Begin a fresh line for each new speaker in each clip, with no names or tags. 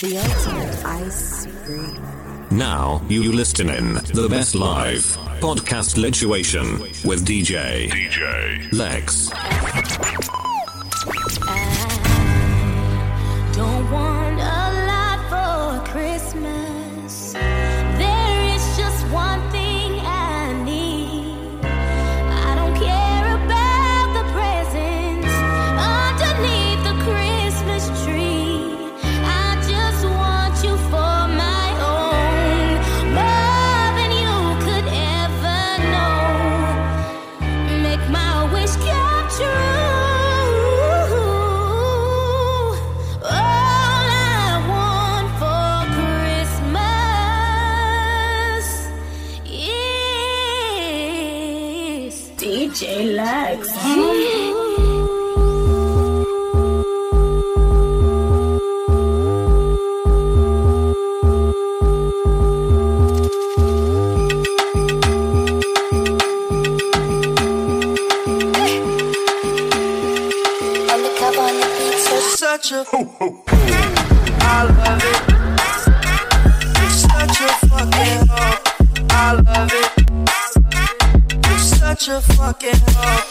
The ultimate ice cream.
Now, you the best live podcast lituation with DJ, DJ. Lex.
such a ho, ho, ho. I love it. You're such a fucking hoe. I love it. You're such a fucking hoe.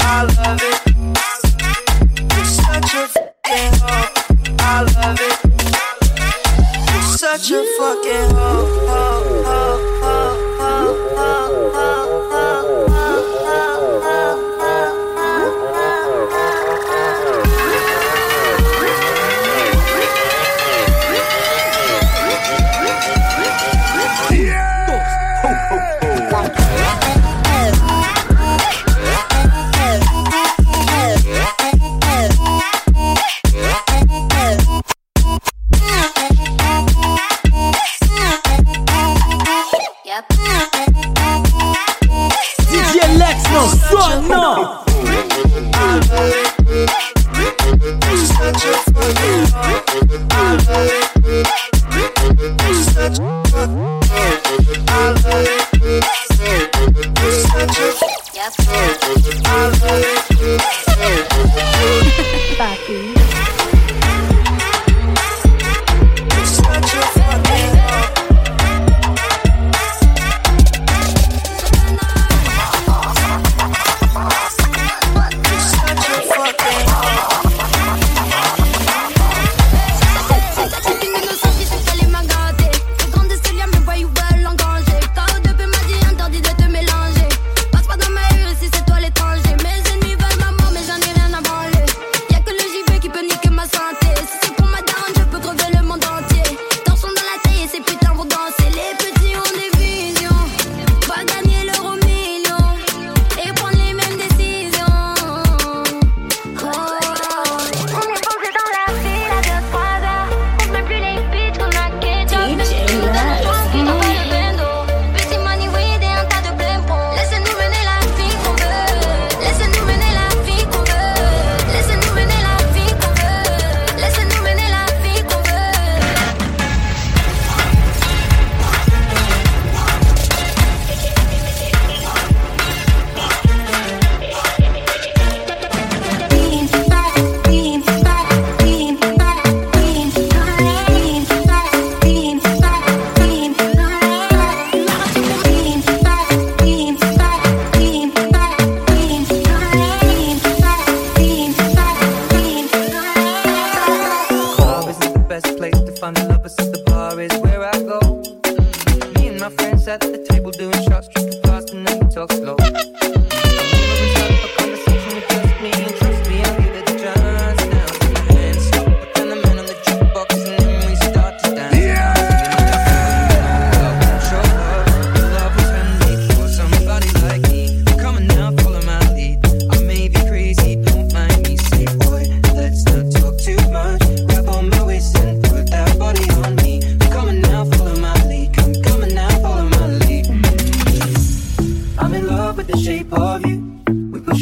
I love it.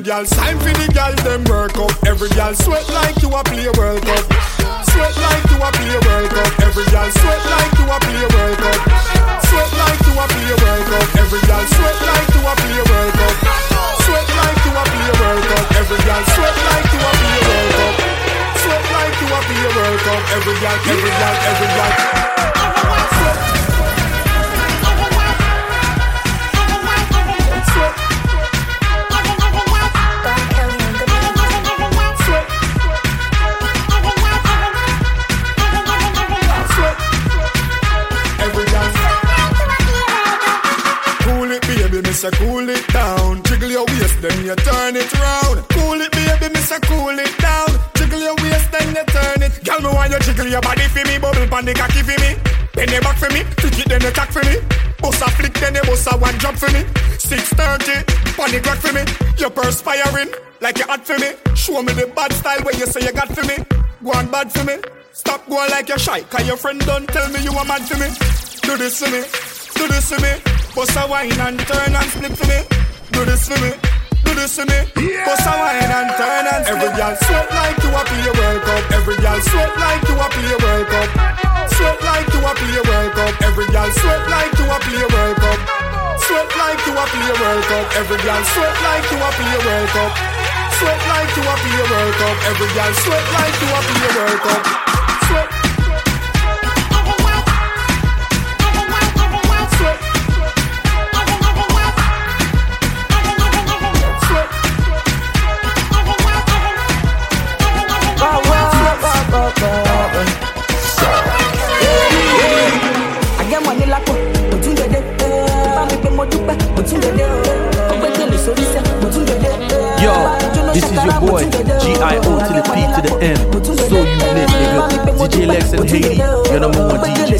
Every girl sign for the girl, them work up. Every girl sweat like you a play World Cup. Sweat like you a play World Cup. Every girl sweat like you a play World Cup. Sweat like you a play World Cup. Every girl sweat like you a play World Cup. Sweat like you a play World Cup. Every girl sweat like you a play World Cup. Sweat like you a play World Cup. Every girl, every girl, every girl. for me. 630, funny rock for me. You're perspiring like you're hot for me. Show me the bad style where you say you got for me. Go on bad for me. Stop going like you're shy, cause your friend don't tell me you a mad for me. Do this for me, do this for me. Bust a wine and turn and flip for me. Do this for me, do this for me. Bust a wine and turn and flip. Every girl sweat like you a play World Cup. Every girl sweat like you a play World Cup. Sweat like you a play World Cup. Every girl sweat like you a play World Cup. Sweat like you up in your World Cup. Every girl sweat like you up in your World Cup. Sweat like you up in your World Cup. Every girl sweat like you up in your World Cup.
Yo, this is your boy, G-I-O to the P to the M. So you lit, nigga. DJ Lex and Haiti, your number one DJ.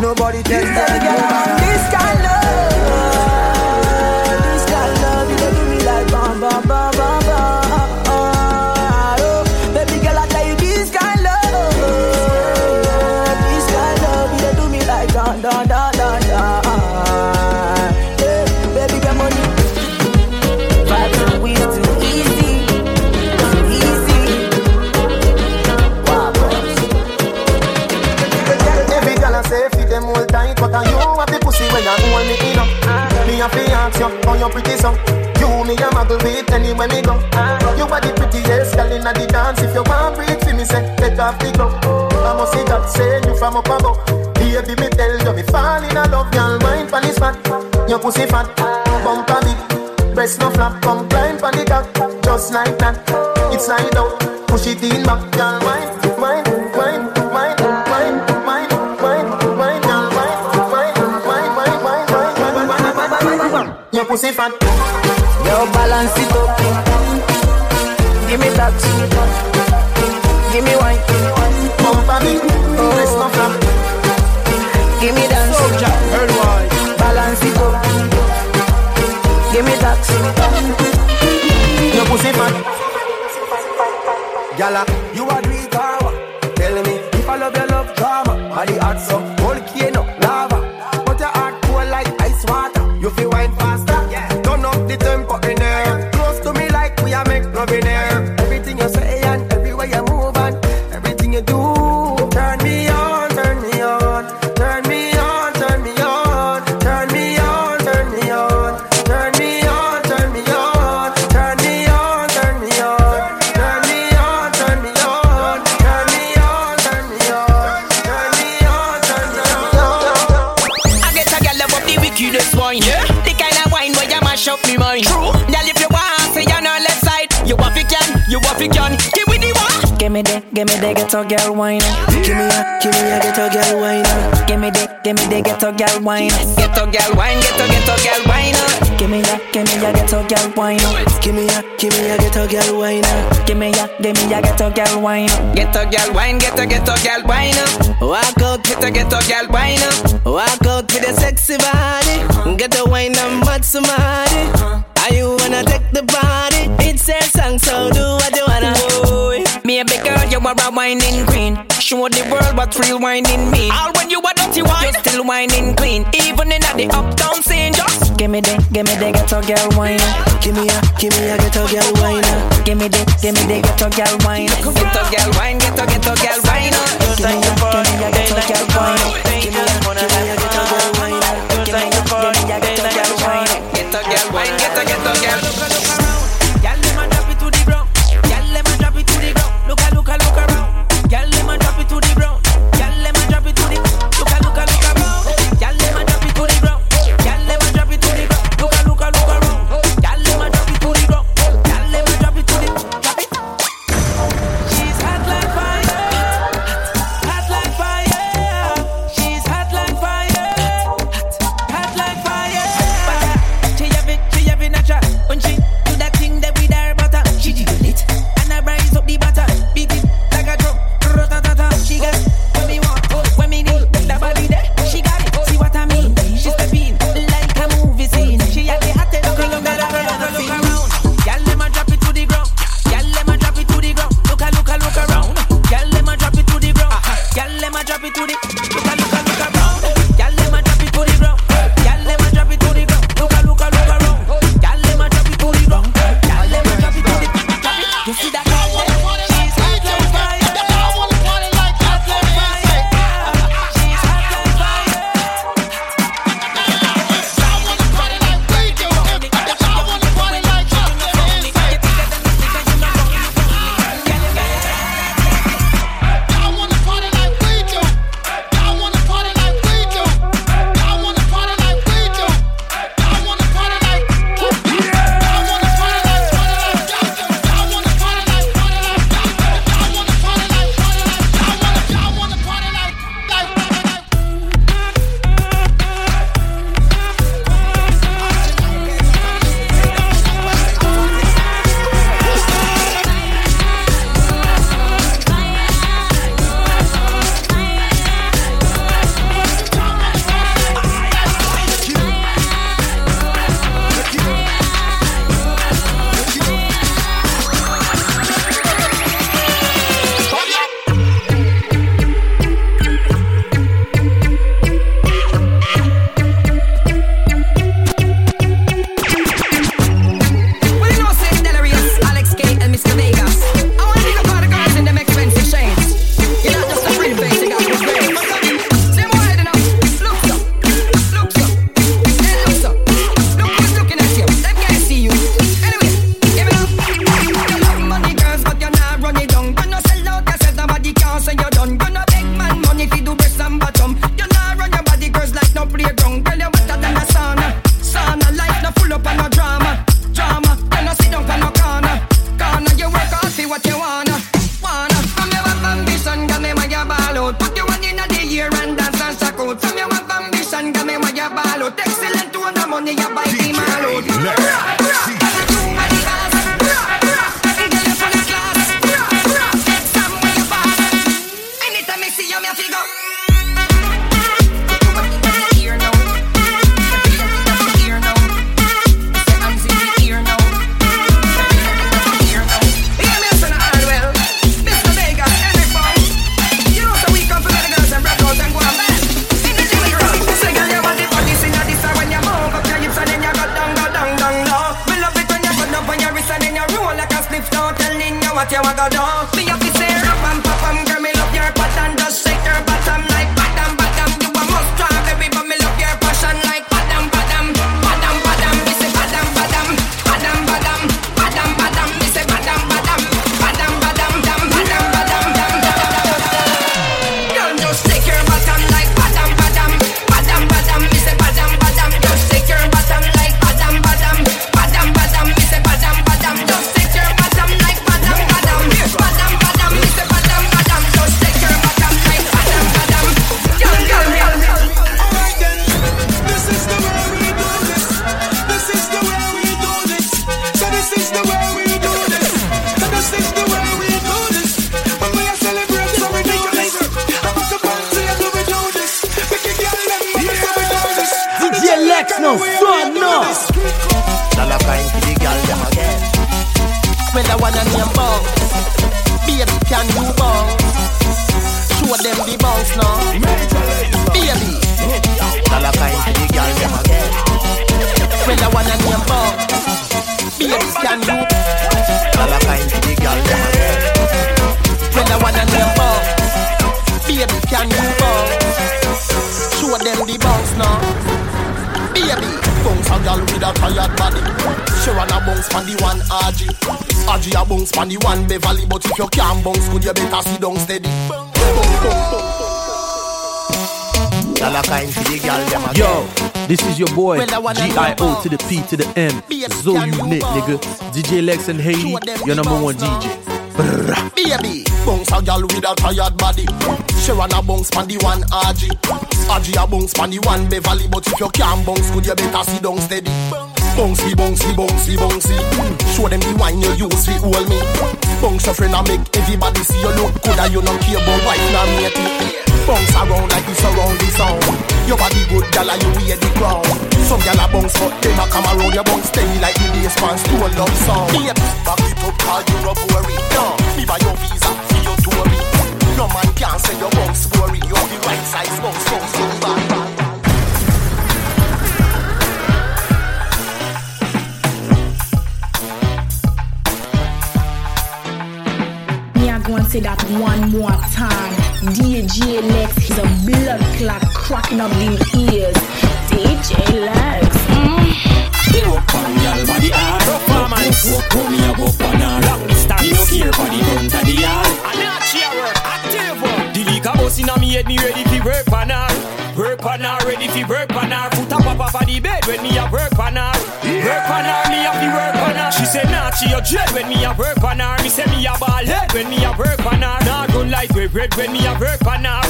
Nobody tells them no. This kind of love. Me
have to ask you, how you pretty so? You me a muggle with anywhere me go. You are the prettiest girl inna the dance. If you want breathe for me, say take off the glove. I must see God say you from up above. Baby, me tell you me fall in love, girl. Mind pon this fat, your pussy fat, bumper big, breast no flap. Come climb pon the cock, just like that. It's slide out, push it in back, girl. Wine, pussy fat.
Yo, balance it up. Give me that. Give me wine.
Bumper big, breast no flap.
Give me dance. Balance it up. Give me that.
Your pussy fat.
Gala, you a do it? Tell me if I love your love drama. Body hot so
Give me the,
give me the ghetto girl wine. Give me a, give me a ghetto girl wine. Give me the, give me the ghetto girl wine.
Ghetto gal wine, ghetto ghetto gal wine.
Give me a, give me a ghetto girl wine. Give me a, give me a ghetto girl wine. Give me a, give me a ghetto girl wine.
Ghetto gal wine, ghetto ghetto gal wine. Walk out with a ghetto gal wine. Walk out with a sexy body. Get the wine and mad somebody. Are you wanna take the body? It's a song, so do what you wanna. Boy. Me a big girl, you are a whining queen. Show the world what real whining mean. All when you are dirty wine, you still whining clean. Even in the uptown scene, just
Give me the, give me the ghetto girl wine. Give me a, give me a ghetto girl wine. Give me the, give me the ghetto girl wine.
ghetto gal wine, ghetto ghetto gal wine.
Give me a, give me a ghetto girl wine. Give me a, give me a
what you want to do. Me
have to say
boy,
Well, I wanna
G-I-O to the P to the M. Zo Unit, nigga. DJ Lex and Haiti, your number one DJ.
Baby, bounce a gal with a tired body. Sharon a bounce pan the one RG. RG a bounce pan the one Beverly. But if you can't bounce good, you better sit down steady. Bouncy, bouncy, bouncy, bouncy. Show them the wine you use fi hold me. Bounce your friend and make everybody see you look good and you don't care about wife nor matey. Bounce around like this around the sound. Your body good, gal, and you wear the crown. Some gal a bounce, but them a come around your bounce steady like the bass man stole love song. Babe, back it up, call you no worry. No, me buy your visa for your tour. No man can say your bounce boring. You have the right size bounce, bounce, bounce,
cracking up them ears. DJ Lex.
On up on Me care for the the yard
I not. The inna me head, me ready fi work on her. Work on her, ready fi work on her. Foot a pop off of the bed when me a work on her. Work on her, me She a dread when me a work on her. Me say me a ball head when me a work on her. Nah, run like we bread when me a work on her.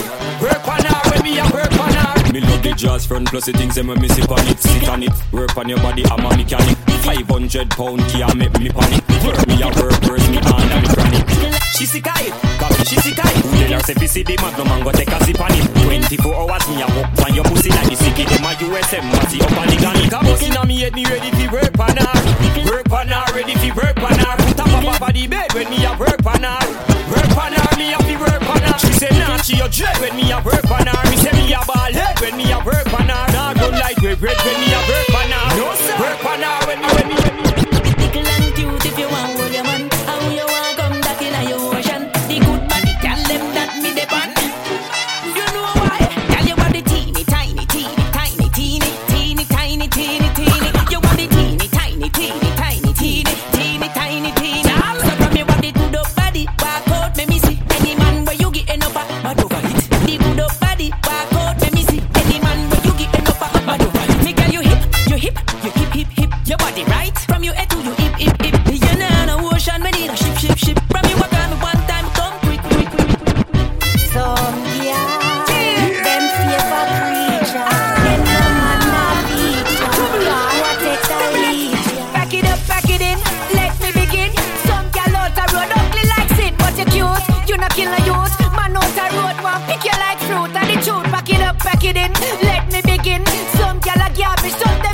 Work on her when me a work on her.
Me love the jazz front plus the things them when me sip on it Sit on it, work on your body, I'm a mechanic 500 pound can't make me panic Work me a work, work me hand and chronic
She sick it, copy she sick it.
Who tell her say see the magnum and go take a sip on it 24 hours me a walk on your pussy like the sticky Them a USM, matty up on the gun
Leak a bus inna me head, me ready fi work on her. Work on her, ready fi work on her. Put a off of the bed when me a work on her. Work on her, me a fi work on her. She say nah, she a dread when me a work on her. Me say me a ball head when me a work on her. Nah, run like we bread when me a work on her. No sir, work on her when me when me
Let me begin. Some girl a garbage, some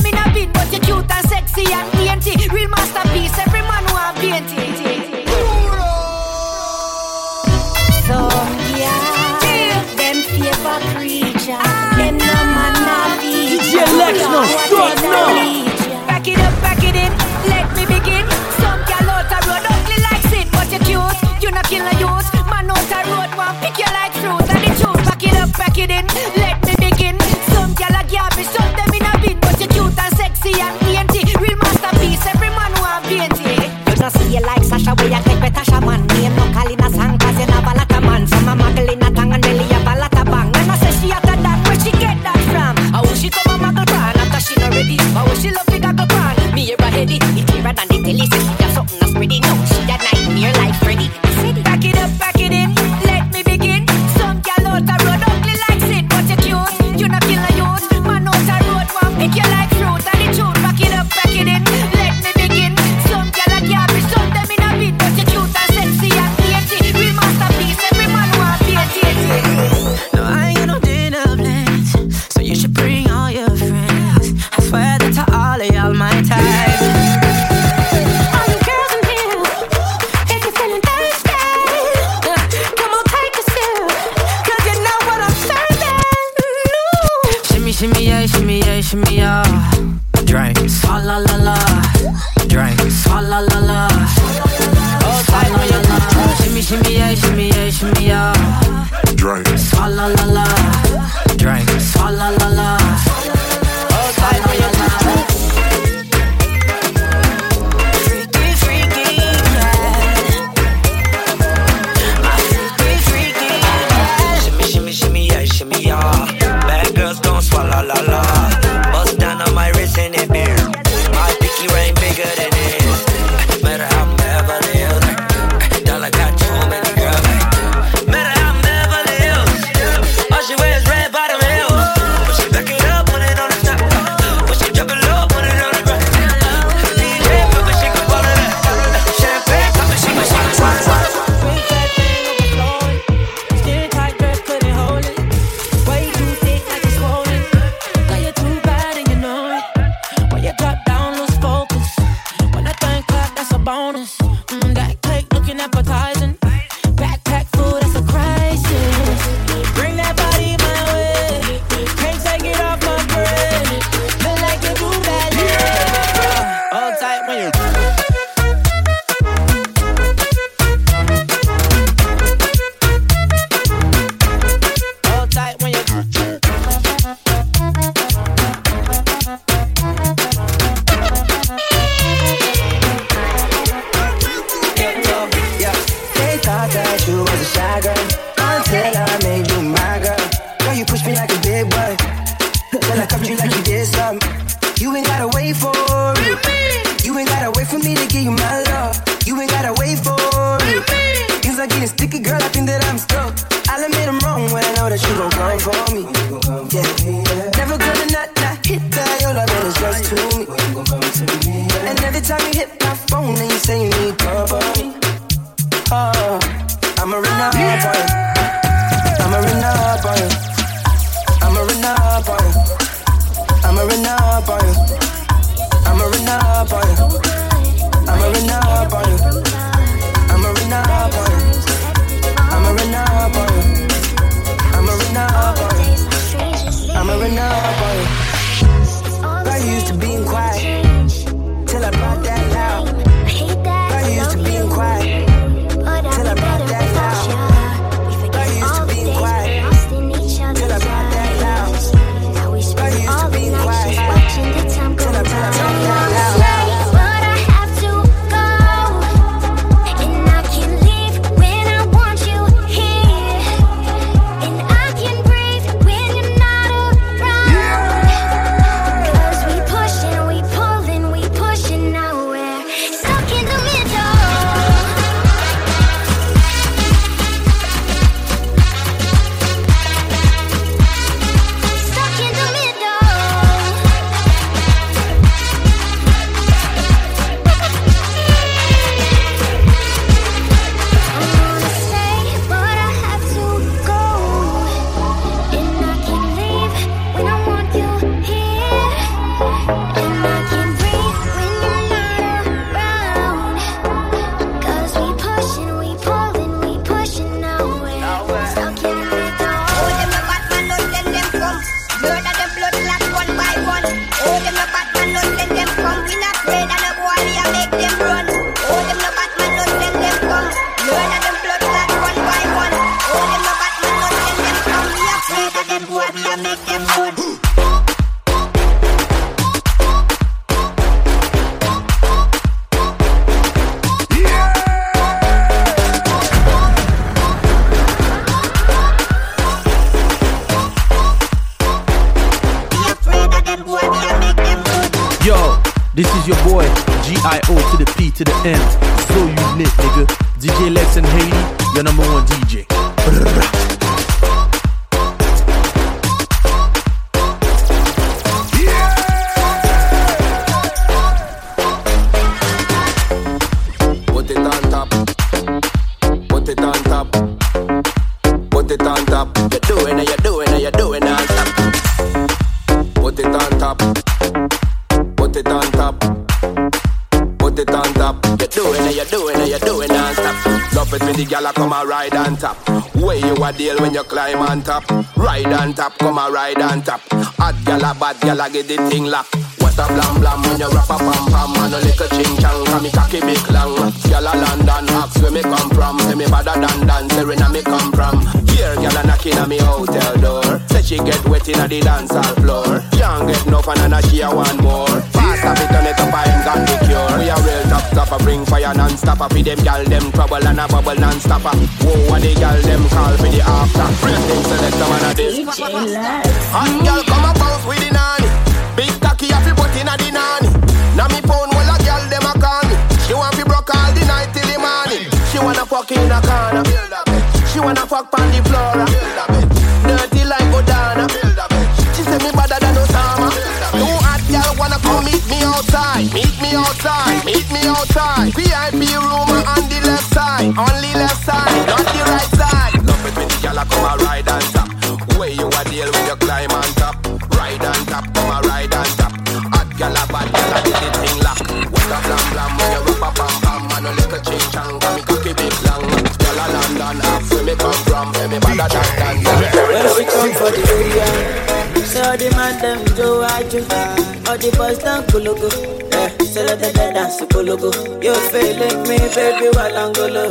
the
boys down kulugu. Eh, say let them dance kulugu. You feel like me, baby, walangolo.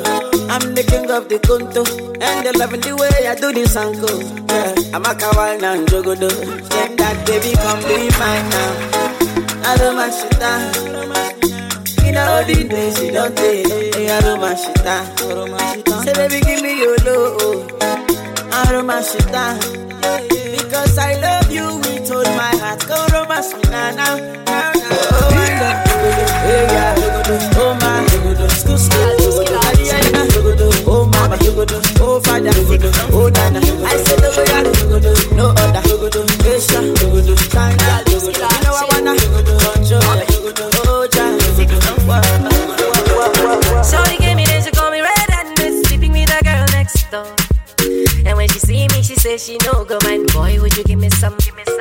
I'm the king of the kunto, and they loving the way I do this angle. Yeah, I'm a kawal and jogodo. Say that baby, come be mine now. I don't mind shit down. You the days you don't take. I don't mind shit. Say baby, give me your love. I romance it down Go romance me now, now, now, Oh Oh Oh oh oh know Oh
and when she see me, she says she no go mind. Boy, would you give me some, give me some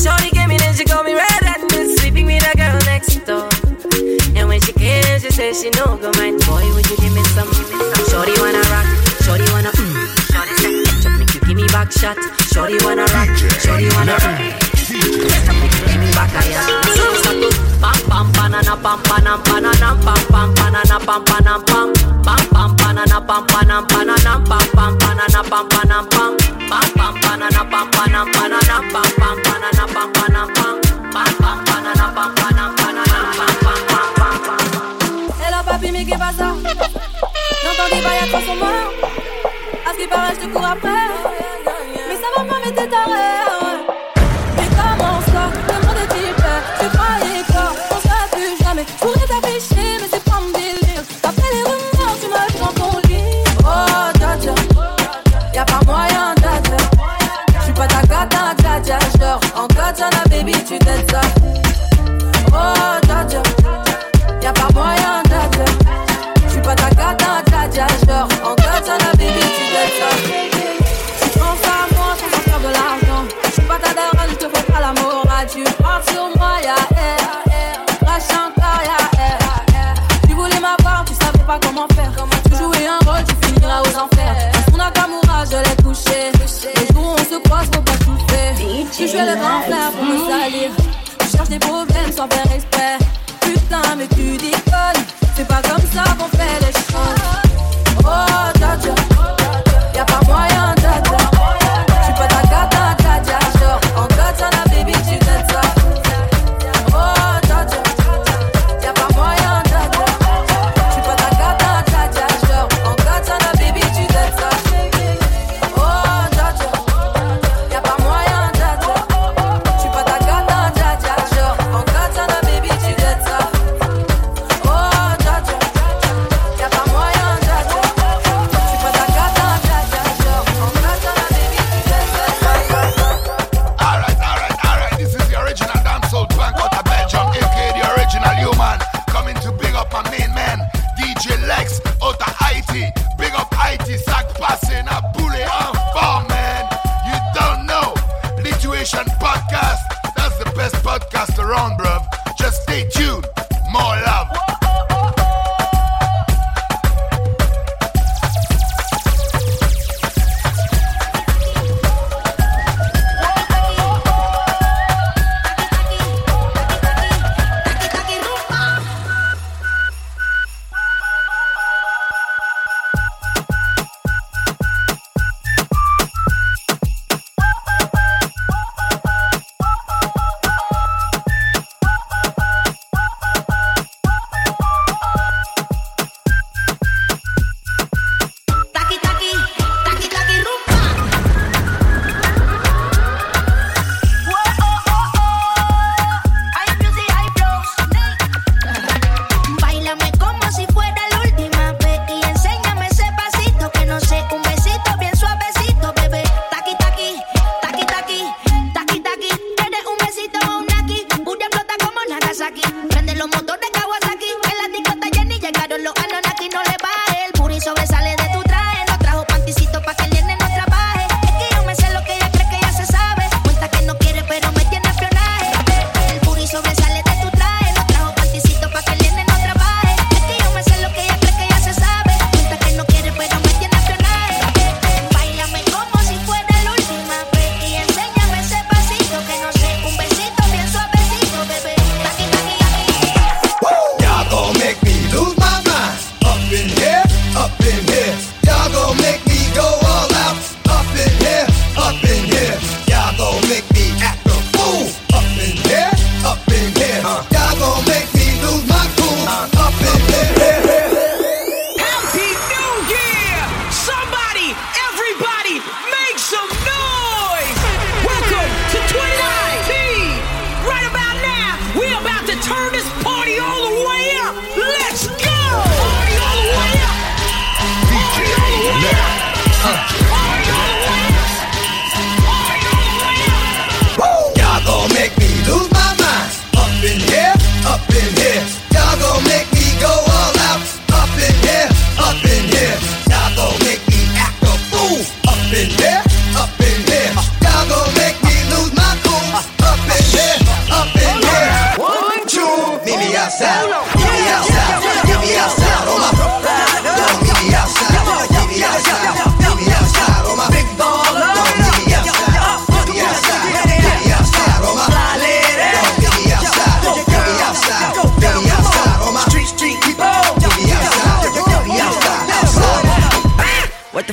Shorty gave me this, she call me red and this Sleeping with the girl next door. And when she came, she says she no go mind Boy, would you give me some, give me some Shorty wanna rock, shorty wanna mm. Shorty say, just make you give me back shot. Shorty wanna rock, shorty wanna mm Just make you give me back a yeah. So to Pam pam banana pam panam banana pam pam banana pam panam pam pam pam banana pam panam banana pam pam banana pam panam pam pam pam banana pam panam banana pam pam banana pam panam pam pam pam banana pam panam banana pam pam pam pam pam
Hello papi, mais qu'est pas ça J'entends des bails à trop son mort À ce qui paraît, je te cours après tu t'aides ça Tu fais le grand frère pour me salir. Tu cherches des problèmes sans faire exprès. Putain, mais tu déconnes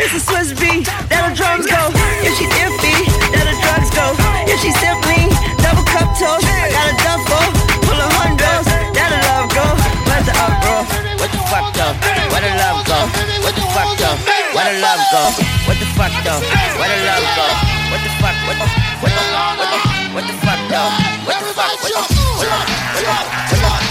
It's a Swiss beat. That the drums go. If she iffy, that the drugs go. If she simply double cup toast, I got a duffel full of hundos. That the love go. Where's the up, bro? What the fuck though? Where the love go? What the fuck though? Where the love go? What the fuck though? Where the love go? What the fuck? What the the what the fuck though? What the fuck? What the what what
the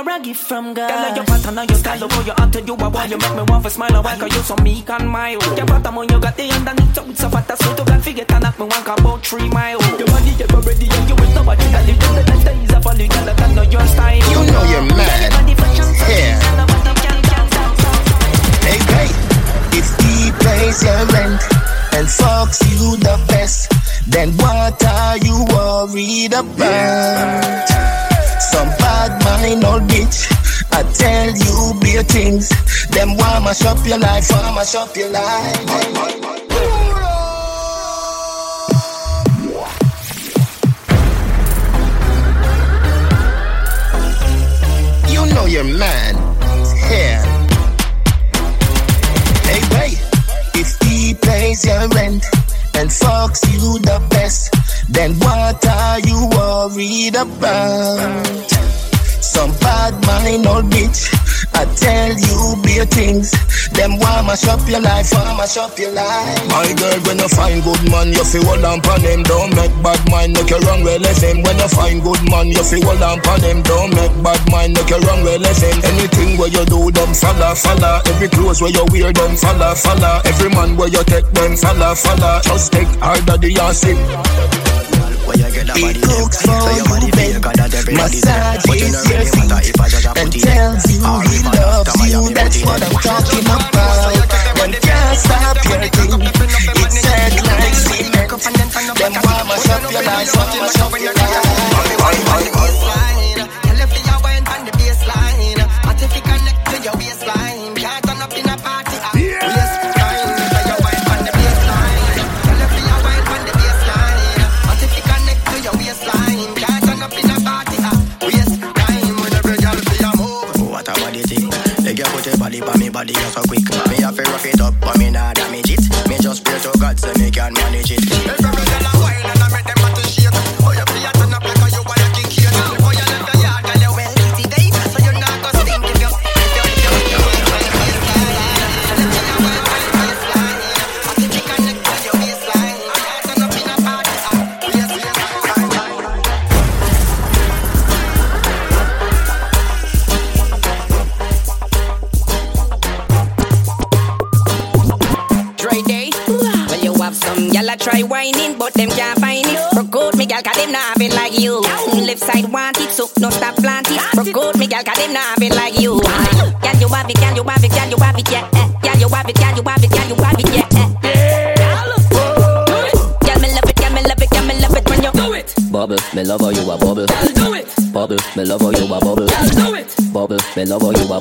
Me
girl,
you a gift from God.
Girl, your
pattern and your style, the way you acted, you a why you make me want to smile a while, cause you so meek and mild. Your bottom on you got the underneath, so it's a fat, so to God forget and knock me one about three mile. Your body ever ready and you ain't nobody that live in the night, days of all you girl, that know your style.
You know you're mad. Here. Hey, hey. If he pays your rent and fucks you the best, then what are you worried about? Some bad mind old bitch. I tell you bare things. Them want mash up your life, want mash up your life. You know you're mad. Here. Hey, wait. If he pays your rent and fucks you the best, then what are you worried about? Some bad mind old bitch. I tell you bare things. Them want mash up your life, want mash up your life. My girl, when you find good man, you feel hold on pon him. Don't make bad mind, make you wrong left him. When you find good man, you feel hold on pon him. Don't make bad mind, make you wrong left him. Anything where you do, them follow, follow. Every clothes where you wear, them follow, follow. Every man where you take, them follow, follow. Just take when you get that body cooks so your body bigger than everybody's But you know really if I just a put it tells you he loves you, that's what I'm talking about Them can't stop your thing It's said like cement Them want mash up your life, want mash up your life
love
how you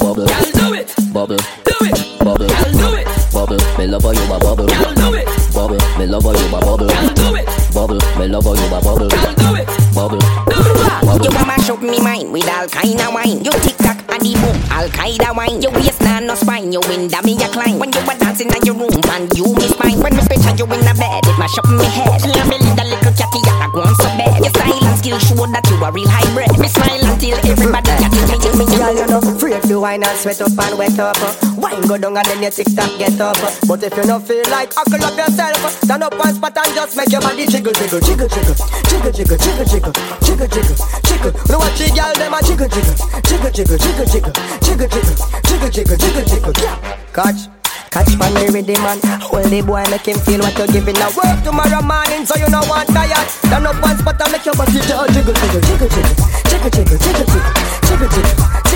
sweat up and wet up. uh. Wine go down and then you tick tock get up. uh. But if you don't feel like huckle up yourself, uh, stand up one spot and just make your body jiggle, jiggle, jiggle, jiggle, jiggle, jiggle, jiggle, jiggle, jiggle, jiggle, jiggle. You watch the girl them a jiggle, jiggle, jiggle, jiggle, jiggle, jiggle, jiggle, jiggle, jiggle, jiggle, jiggle, jiggle. Catch. Catch man me with the man Hold the boy make him feel what you're giving Now work tomorrow morning so you know want tired Stand up one spot and make your body jiggle Jiggle, jiggle, jiggle, jiggle Jiggle, jiggle, jiggle, jiggle Jiggle, jiggle,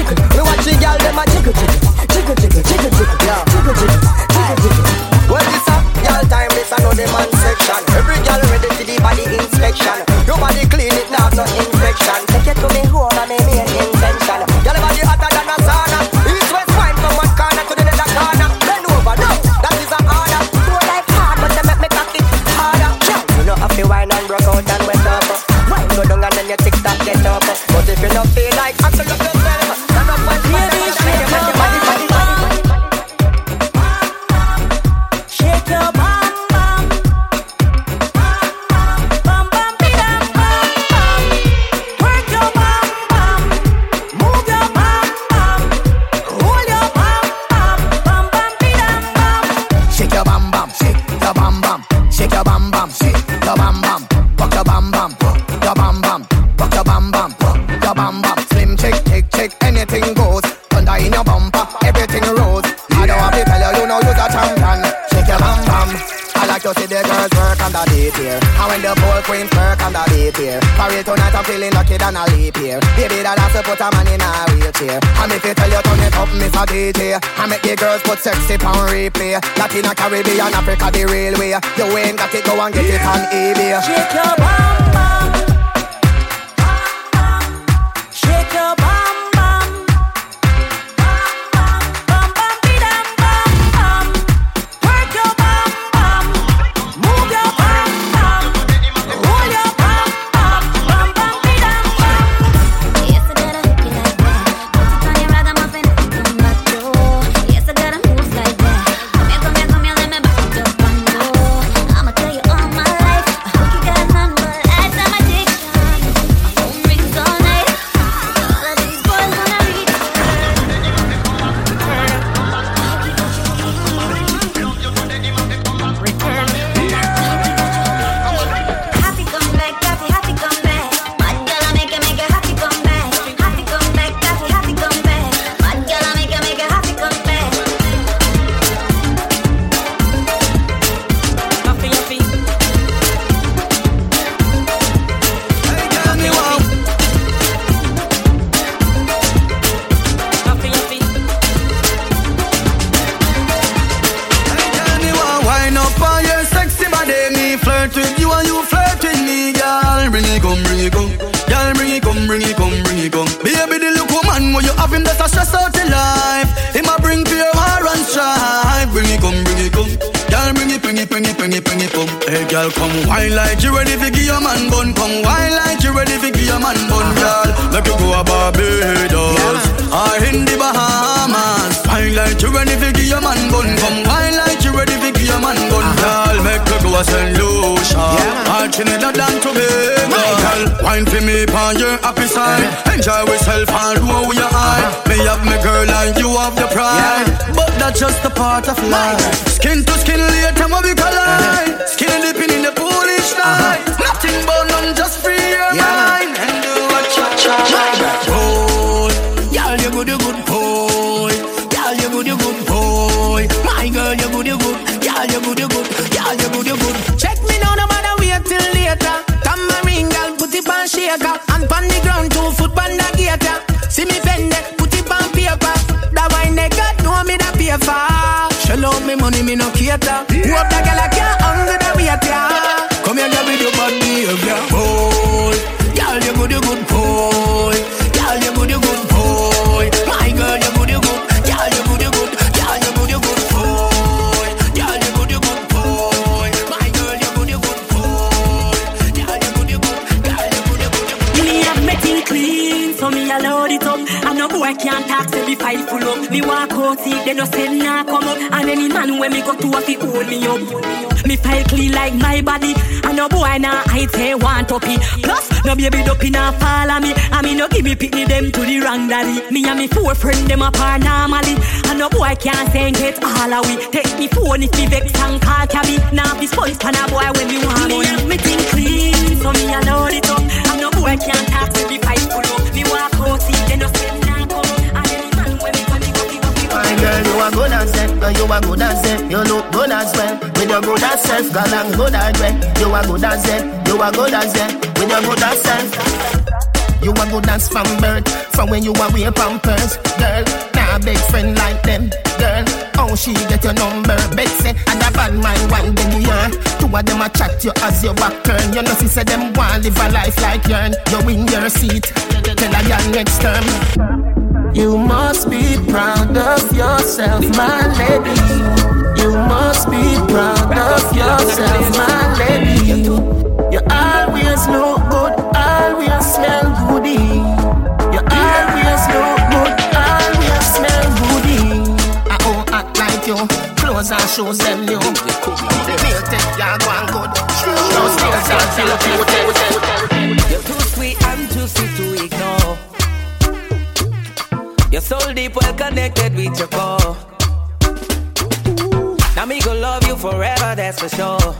the girl them a jiggle, jiggle Jiggle, jiggle, jiggle, jiggle Jiggle, jiggle, jiggle, jiggle. Well this a girl time this a know the man section. Every girl ready for the body
come,
bring it come, girl. Bring it come, bring it come, bring it come. Baby, the look woman when you have him, that's a stress out in life. Him a bring fear, war and strife. Bring it come, bring it come, girl. Bring it, bring it, bring it, bring it, bring it come. Hey, girl, come wine like you ready for give your man bun. Come wine like you ready for give your man bun, girl. Make you go a Barbados or in the Bahamas. Wine like you ready for give your man bun. Come wine like ready for give your man bun, girl. Uh-huh. Make you go a St. Lucia or Trinidad and Tobago. Girl, wine for me on your happy side. Uh-huh. Enjoy yourself and roll with your eye. Me have me girl and you have your pride. But that's just a part of life. Skin to skin later, we we collide. Skin dipping in the foolish uh-huh. night. Nothing but none, just free your mind and do what you try. Boy, girl, you good, you good boy.
That. Shell out me money, me no cater. Hope that girl I can't under the weight, yeah. Come here, girl, with your bad behavior.
Walk out, see they no say nah come up. And any man when me go to a fi hold me up. Me file clean like my body, and no boy nah I say want up it. Plus, no baby duppy nah follow me, and me no give me pick me them to the wrong daddy. Me and me four friend them apart normally, and no boy can't say get all we. Take me phone if me vex and call cabby. Now be spoil pan a boy when me want. Me have me thing clean, so me a load it up. And no boy can't talk to me fight full up. Me walk out, see they no
girl, you are good as that. Girl, you are good as that. You look good as well. With your good as self, girl, I'm good as well. You are good as that. You are good as that. With your good as self. You are good as from birth. From when you are way pampers, girl. Nah, big friend like them, girl. How she get your number? Betsy and a bad mind one belly year. Two of them a chat you as your back turn. You know she said them want live a life like yourn. You in your seat. Tell a girl next term. You must be proud of yourself, my lady. You must be proud of yourself, my lady. You always look good, always smell goody. You always look good, always smell goody. I oh act like you, clothes and shoes them new. Real tech, you go and good. Those nails are feel good.
You're too sweet and too sweet to ignore. Soul deep, well connected with your core. Now me go love you forever, that's for sure.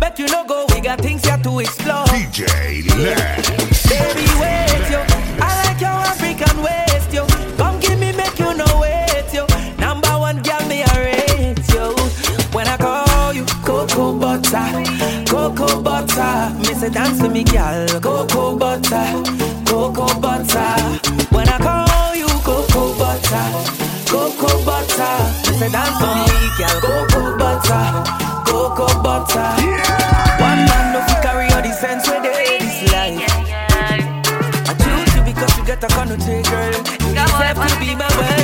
Bet you no go, we got things yet to explore.
DJ Lex.
Baby, wait, yo. I like your cocoa
butter, cocoa butter. Me say dance to me, girl, cocoa butter, cocoa butter. When I call you cocoa butter, cocoa butter. Me say dance to me, girl, cocoa butter, cocoa butter. Yeah. One man no fi carry all the sense where they this life. Yeah, yeah. I choose you because you get a connotation, girl. You deserve to be my wife.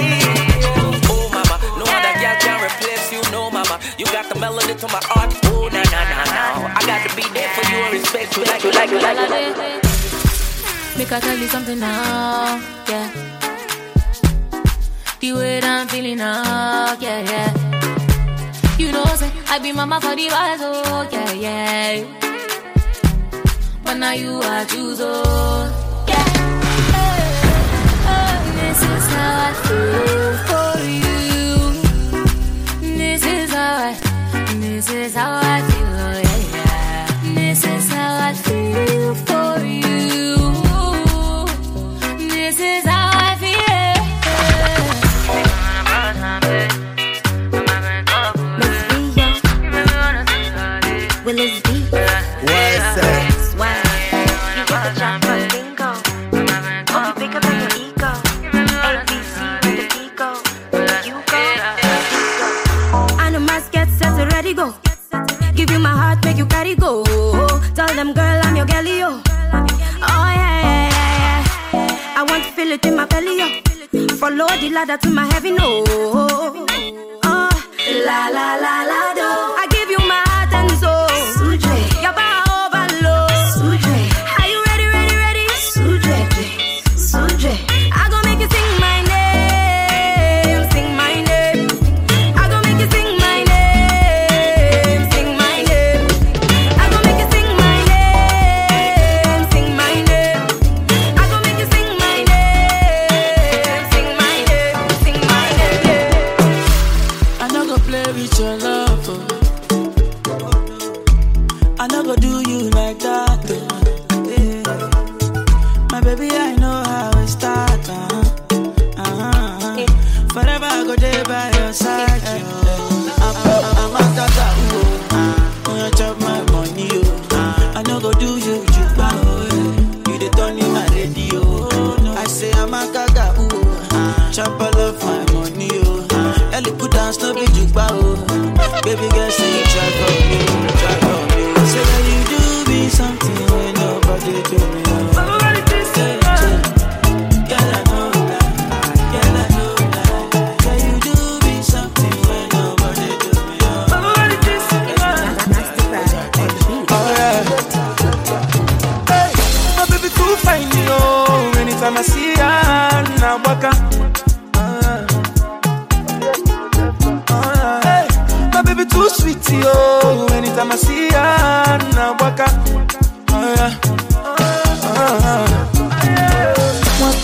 You got the melody to my heart. Ooh, na na na na. I got to be there for you and respect you like you like you like. You.
Make I tell you something now, yeah. The way that I'm feeling now, yeah, yeah. You know, say I be mama for the rise, oh, yeah, yeah. But now you are too, oh, so yeah. Oh, oh, this is how I feel. for. This is how I feel.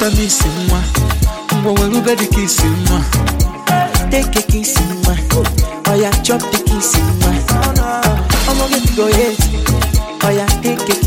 pụta m isi mma ngwa were ube dịka isi mma teke ka isi mma ọya chọp dịka I'm going to go
ye take it.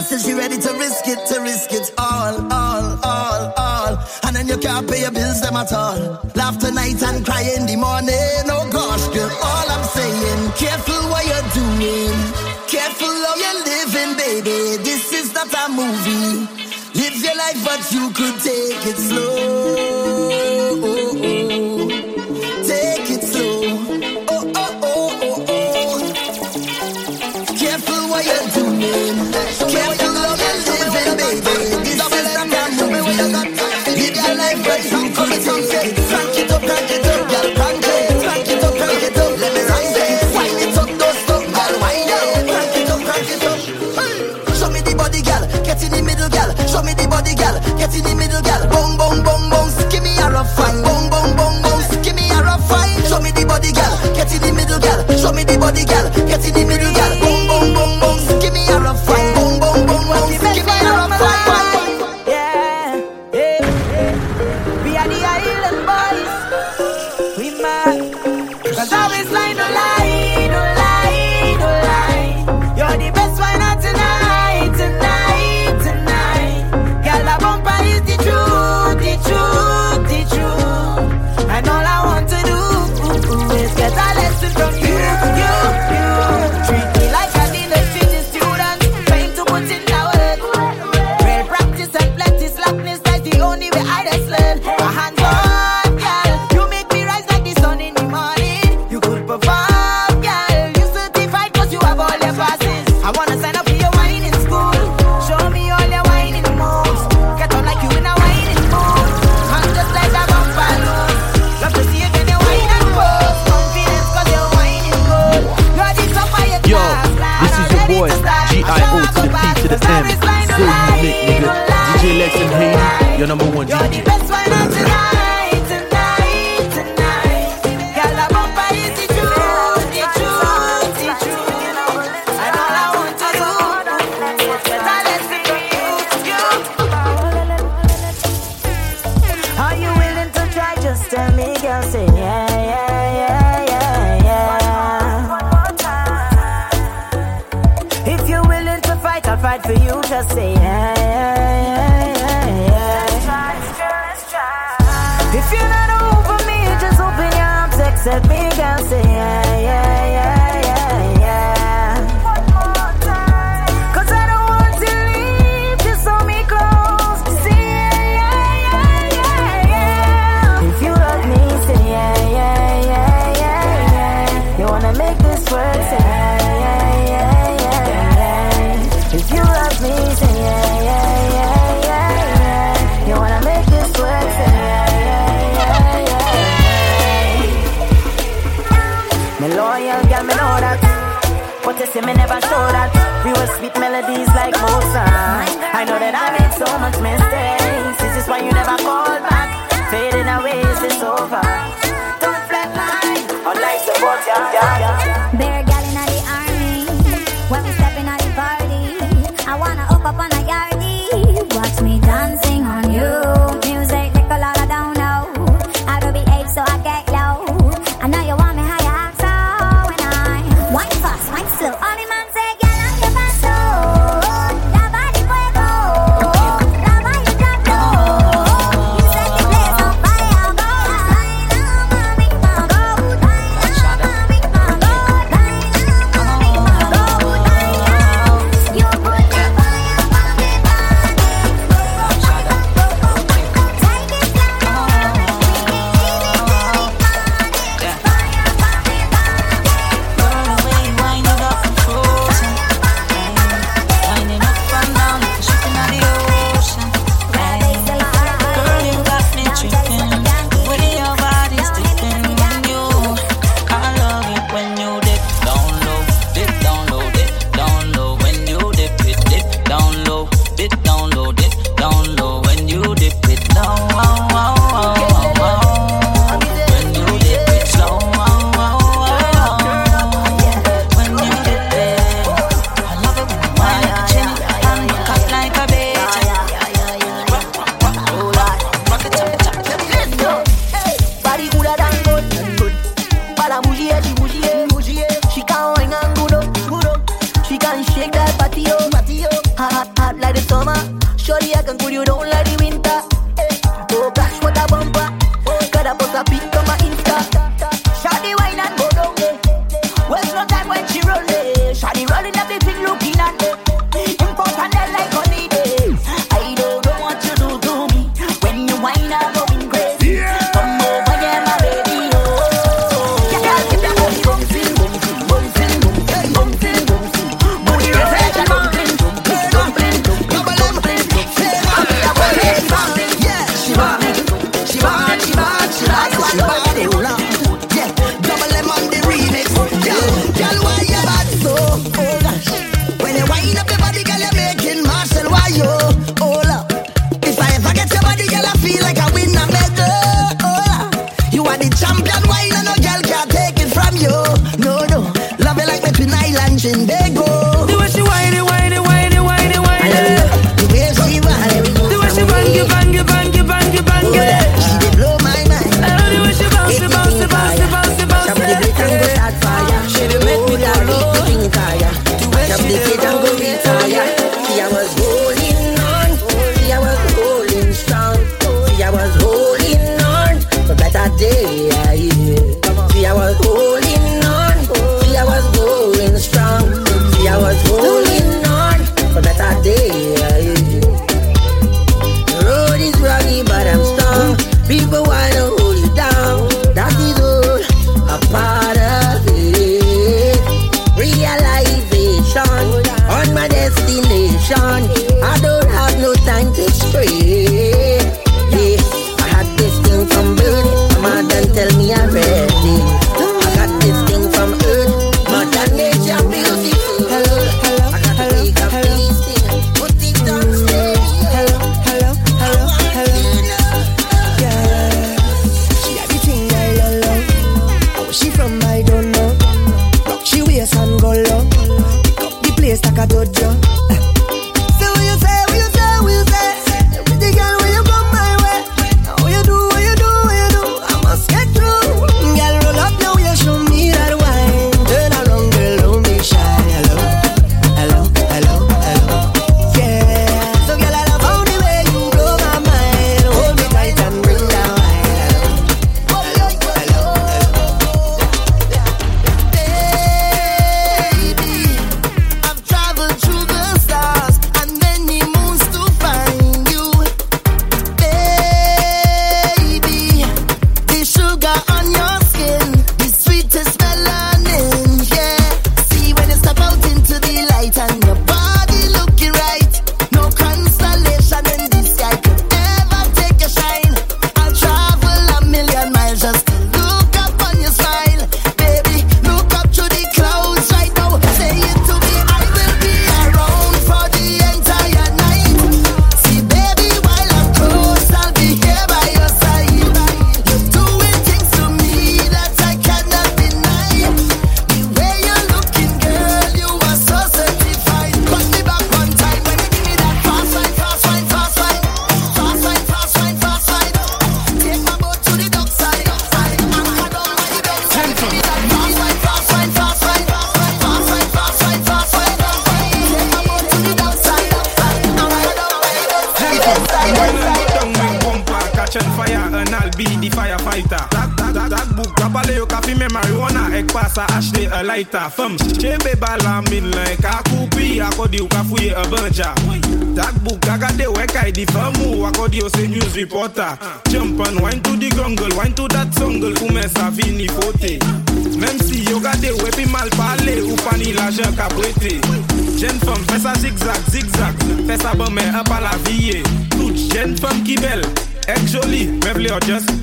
And
still she ready to risk it, to risk it all, all, all, all. And then you can't pay your bills them at all. Laugh tonight and cry in the morning. Oh gosh, girl, all I'm saying, careful what you're doing. Careful how you're living, baby. This is not a movie. Live your life, but you could take it slow. Get
for you, just say yeah, yeah, yeah, yeah. Let's try, let's try, let's try. If you're not over me, just open your arms, accept me, girl, say yeah, yeah. me never show that. We were sweet melodies like Mozart. I know that I made so much mistakes. This is why you never called back. Fading away, it's over. Don't flatline.
On
life support, yeah, yeah, yeah.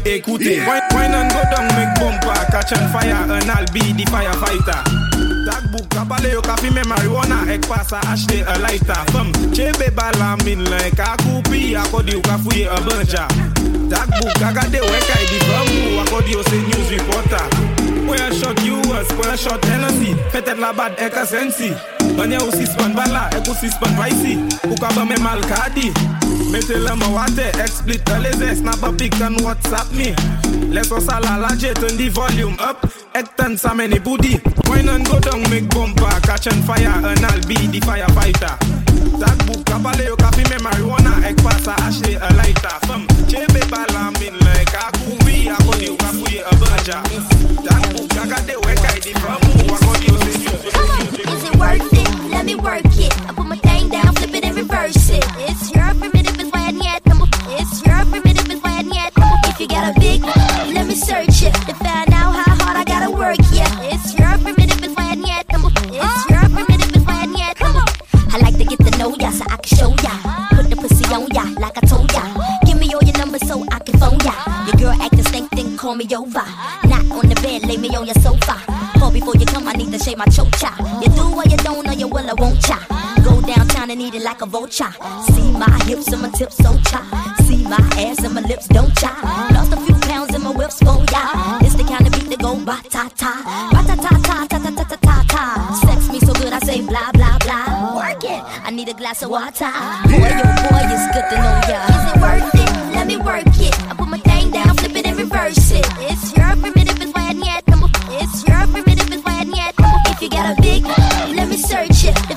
Ekoute, yeah. wine, wine and
go down make bumper Catch on fire and I'll be the firefighter. Takbouk, kapale yo kafi me marijuana Ek pasa ashte a lighter. Fem, chebe bala min len Ka koupi akodi yo ka fouye a banja Takbouk, agade yo ekay di bambu Akodi yo se news reporter? Poyan shot US, poyan shot Hennessy. Fetet la bad ek a sensi Banye ou sispan bala, ek ou sispan pricey Ou ka bame mal kadi Les airs, snap a pic and WhatsApp me. La the volume up. Booty. And go down, make catch on fire, and I'll be the firefighter. That book, yo kapi me marijuana, ek pasa ashe a lighter. Chebe balamin like a kubi, akodi yo kapuye a banja. That book, kakade weka idi famu, akodi yo se
Is it worth it? Let me work it. I put my thing down, flip it and reverse it. It's got a big, let me search it to find out how hard I gotta work. Yeah, it's your primitive, it's why I It's your primitive, it's why I need I like to get to know ya so I can show ya. Put the pussy on ya like I told ya. Give me all your numbers so I can phone ya. Your girl acting stink, then call me over. Not on the bed, lay me on your sofa. Call before you come, I need to shave my chocha. You do or you don't, or you will, I won't cha. And eat it like a vulture. See my hips and my tips so cha. See my ass and my lips don't cha. Lost a few pounds in my whips oh for ya. It's the kind of beat that go ba ta ta. Ba ta ta ta ta ta ta ta ta ta. Sex me so good I say blah blah blah. Work it. I need a glass of water. Boy, oh boy, it's good to know ya. Is it worth it? Let me work it. I put my thing down, flip it and reverse it. It's your primitive, it's why I need It's your primitive, it's why I need If you got a big, let me search it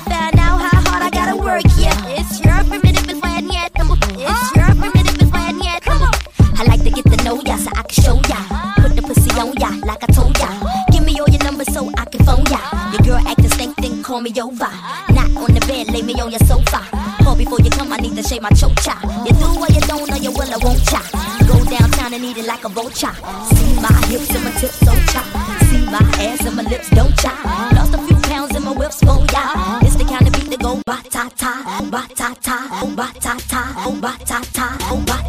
know ya so I can show ya. Put the pussy on ya like I told ya. Give me all your numbers so I can phone ya. Your girl acting stink, then call me over. Not on the bed, lay me on your sofa. Call before you come, I need to shave my chocha. You do or you don't, or you will, I won't cha. Go downtown and eat it like a vulture. See my hips and my tips so cha. See my ass and my lips don't cha. Lost a few pounds in my whips for ya. It's the kind of beat that go ba ta ta, ba ta ta, oh ba ta ta, oh ba ta ta, oh ba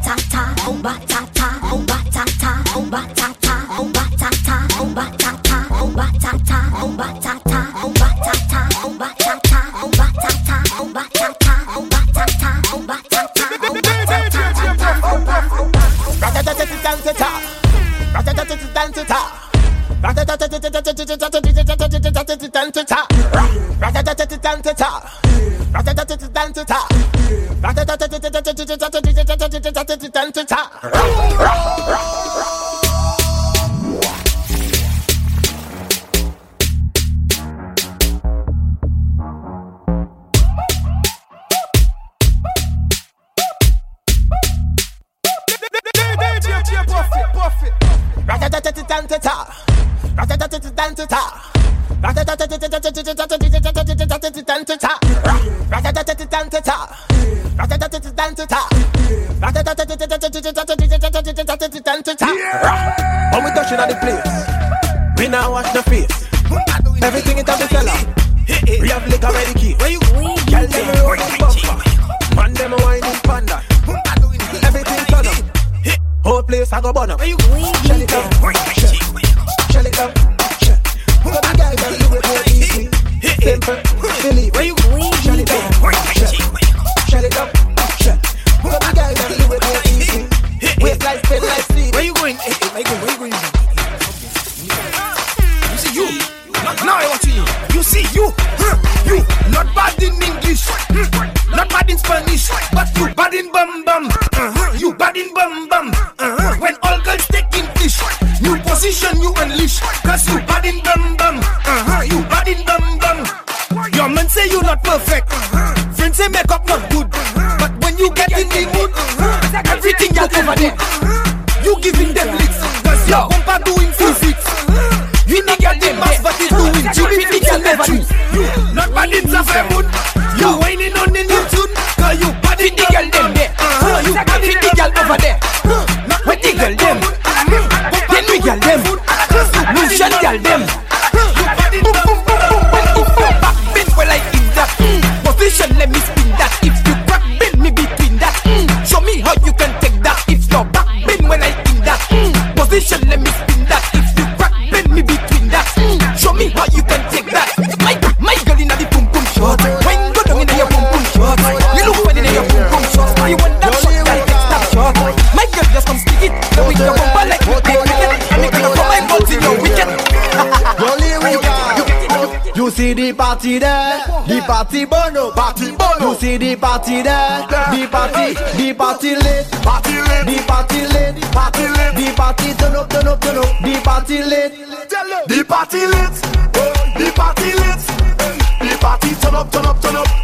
party there, the party, the party lit, party lit, the party lit, party lit, the party turn up, turn up, turn up, the party lit,
the party lit, the party lit, the party turn up, turn up, turn up.